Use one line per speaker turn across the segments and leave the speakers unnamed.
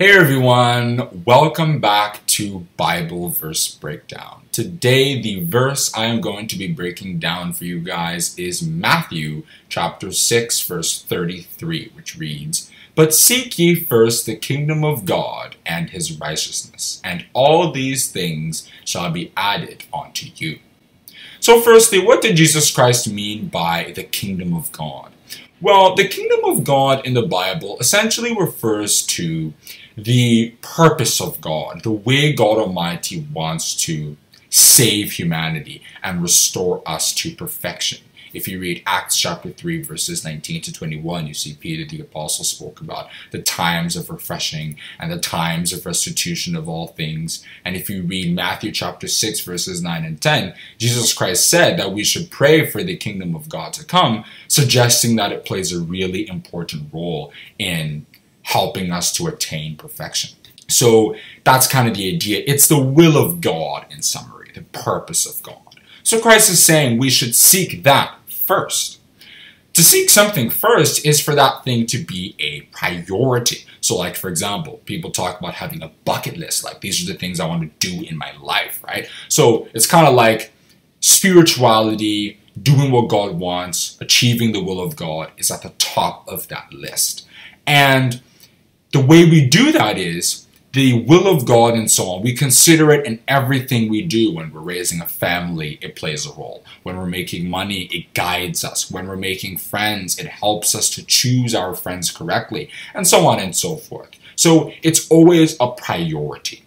Hey everyone, welcome back to Bible Verse Breakdown. Today, the verse I am going to be breaking down for you guys is Matthew chapter 6, verse 33, which reads, But seek ye first the kingdom of God and his righteousness, and all these things shall be added unto you. So, firstly, what did Jesus Christ mean by the kingdom of God? Well, the kingdom of God in the Bible essentially refers to the purpose of God, the way God Almighty wants to save humanity and restore us to perfection. If you read Acts chapter 3, verses 19 to 21, you see Peter the Apostle spoke about the times of refreshing and the times of restitution of all things. And if you read Matthew chapter 6, verses 9 and 10, Jesus Christ said that we should pray for the kingdom of God to come, suggesting that it plays a really important role in helping us to attain perfection. So that's kind of the idea. It's the will of God in summary, the purpose of God. So Christ is saying we should seek that first. To seek something first is for that thing to be a priority. So, like, for example, people talk about having a bucket list, like, these are the things I want to do in my life, right? So, it's kind of like spirituality, doing what God wants, achieving the will of God is at the top of that list. And the way we do that is the will of God and so on. We consider it in everything we do. When we're raising a family, it plays a role. When we're making money, it guides us. When we're making friends, it helps us to choose our friends correctly, and so on and so forth. So it's always a priority.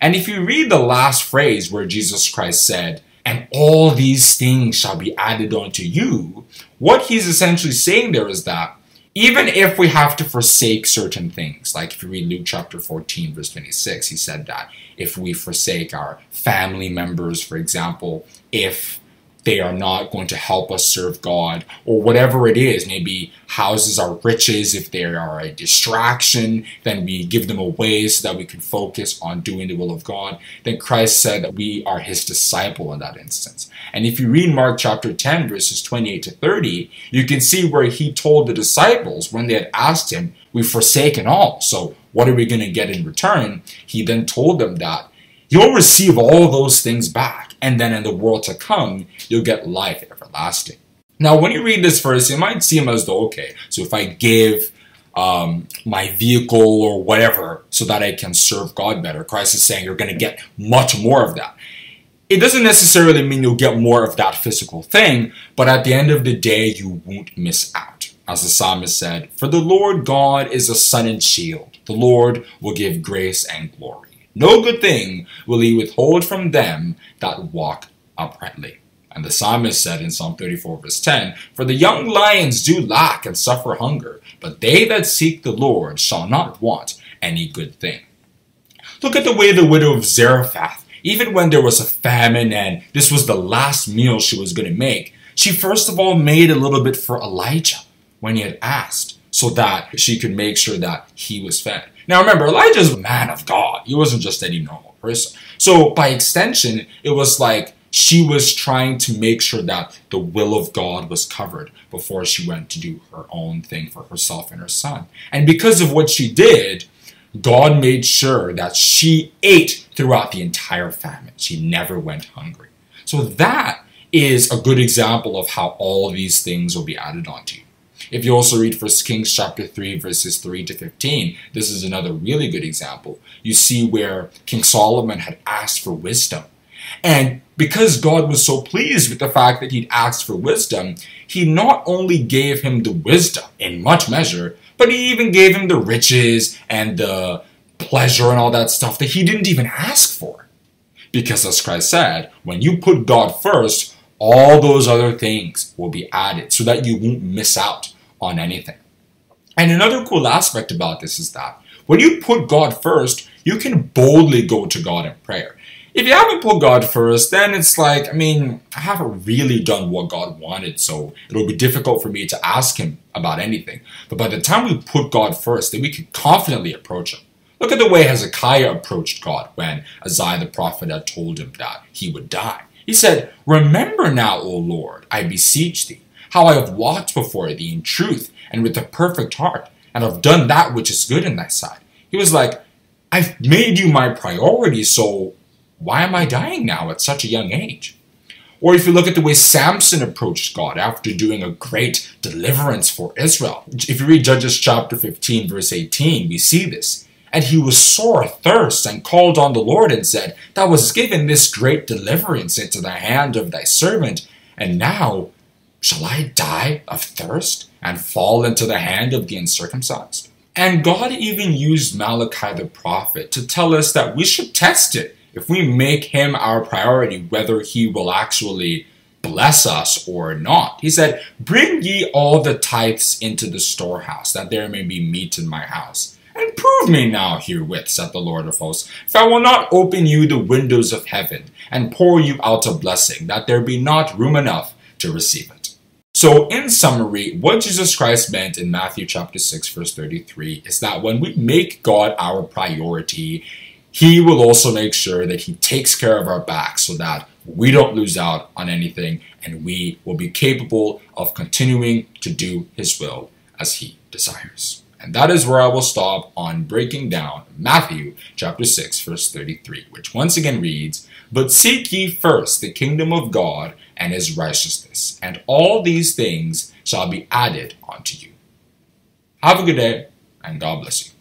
And if you read the last phrase where Jesus Christ said, and all these things shall be added unto you, what he's essentially saying there is that even if we have to forsake certain things, like if you read Luke chapter 14, verse 26, he said that if we forsake our family members, for example, if they are not going to help us serve God, or whatever it is. Maybe houses are riches. If they are a distraction, then we give them away so that we can focus on doing the will of God. Then Christ said that we are his disciple in that instance. And if you read Mark chapter 10, verses 28 to 30, you can see where he told the disciples when they had asked him, We've forsaken all. So what are we going to get in return? He then told them that you'll receive all those things back and then in the world to come, you'll get life everlasting. Now, when you read this verse, it might seem as though, okay, so if I give um, my vehicle or whatever so that I can serve God better, Christ is saying you're going to get much more of that. It doesn't necessarily mean you'll get more of that physical thing, but at the end of the day, you won't miss out. As the psalmist said, For the Lord God is a sun and shield. The Lord will give grace and glory. No good thing will he withhold from them that walk uprightly. And the psalmist said in Psalm 34, verse 10 For the young lions do lack and suffer hunger, but they that seek the Lord shall not want any good thing. Look at the way the widow of Zarephath, even when there was a famine and this was the last meal she was going to make, she first of all made a little bit for Elijah when he had asked so that she could make sure that he was fed. Now remember, Elijah's a man of God. He wasn't just any normal person. So by extension, it was like she was trying to make sure that the will of God was covered before she went to do her own thing for herself and her son. And because of what she did, God made sure that she ate throughout the entire famine. She never went hungry. So that is a good example of how all these things will be added onto you. If you also read 1 Kings chapter 3 verses 3 to 15, this is another really good example. You see where King Solomon had asked for wisdom. And because God was so pleased with the fact that he'd asked for wisdom, he not only gave him the wisdom in much measure, but he even gave him the riches and the pleasure and all that stuff that he didn't even ask for. Because as Christ said, when you put God first, all those other things will be added so that you won't miss out on anything. And another cool aspect about this is that when you put God first, you can boldly go to God in prayer. If you haven't put God first, then it's like, I mean, I haven't really done what God wanted, so it'll be difficult for me to ask Him about anything. But by the time we put God first, then we can confidently approach Him. Look at the way Hezekiah approached God when Isaiah the prophet had told him that he would die. He said, Remember now, O Lord, I beseech thee, how I have walked before thee in truth and with a perfect heart, and have done that which is good in thy sight. He was like, I've made you my priority, so why am I dying now at such a young age? Or if you look at the way Samson approached God after doing a great deliverance for Israel. If you read Judges chapter 15, verse 18, we see this. And he was sore athirst and called on the Lord and said, Thou was given this great deliverance into the hand of thy servant, and now shall I die of thirst and fall into the hand of the uncircumcised? And God even used Malachi the prophet to tell us that we should test it if we make him our priority, whether he will actually bless us or not. He said, Bring ye all the tithes into the storehouse, that there may be meat in my house. And prove me now herewith, said the Lord of hosts, if I will not open you the windows of heaven, and pour you out a blessing, that there be not room enough to receive it. So, in summary, what Jesus Christ meant in Matthew chapter 6, verse 33 is that when we make God our priority, he will also make sure that He takes care of our back so that we don't lose out on anything and we will be capable of continuing to do His will as He desires. And that is where I will stop on breaking down Matthew chapter 6, verse 33, which once again reads, But seek ye first the kingdom of God and his righteousness, and all these things shall be added unto you. Have a good day, and God bless you.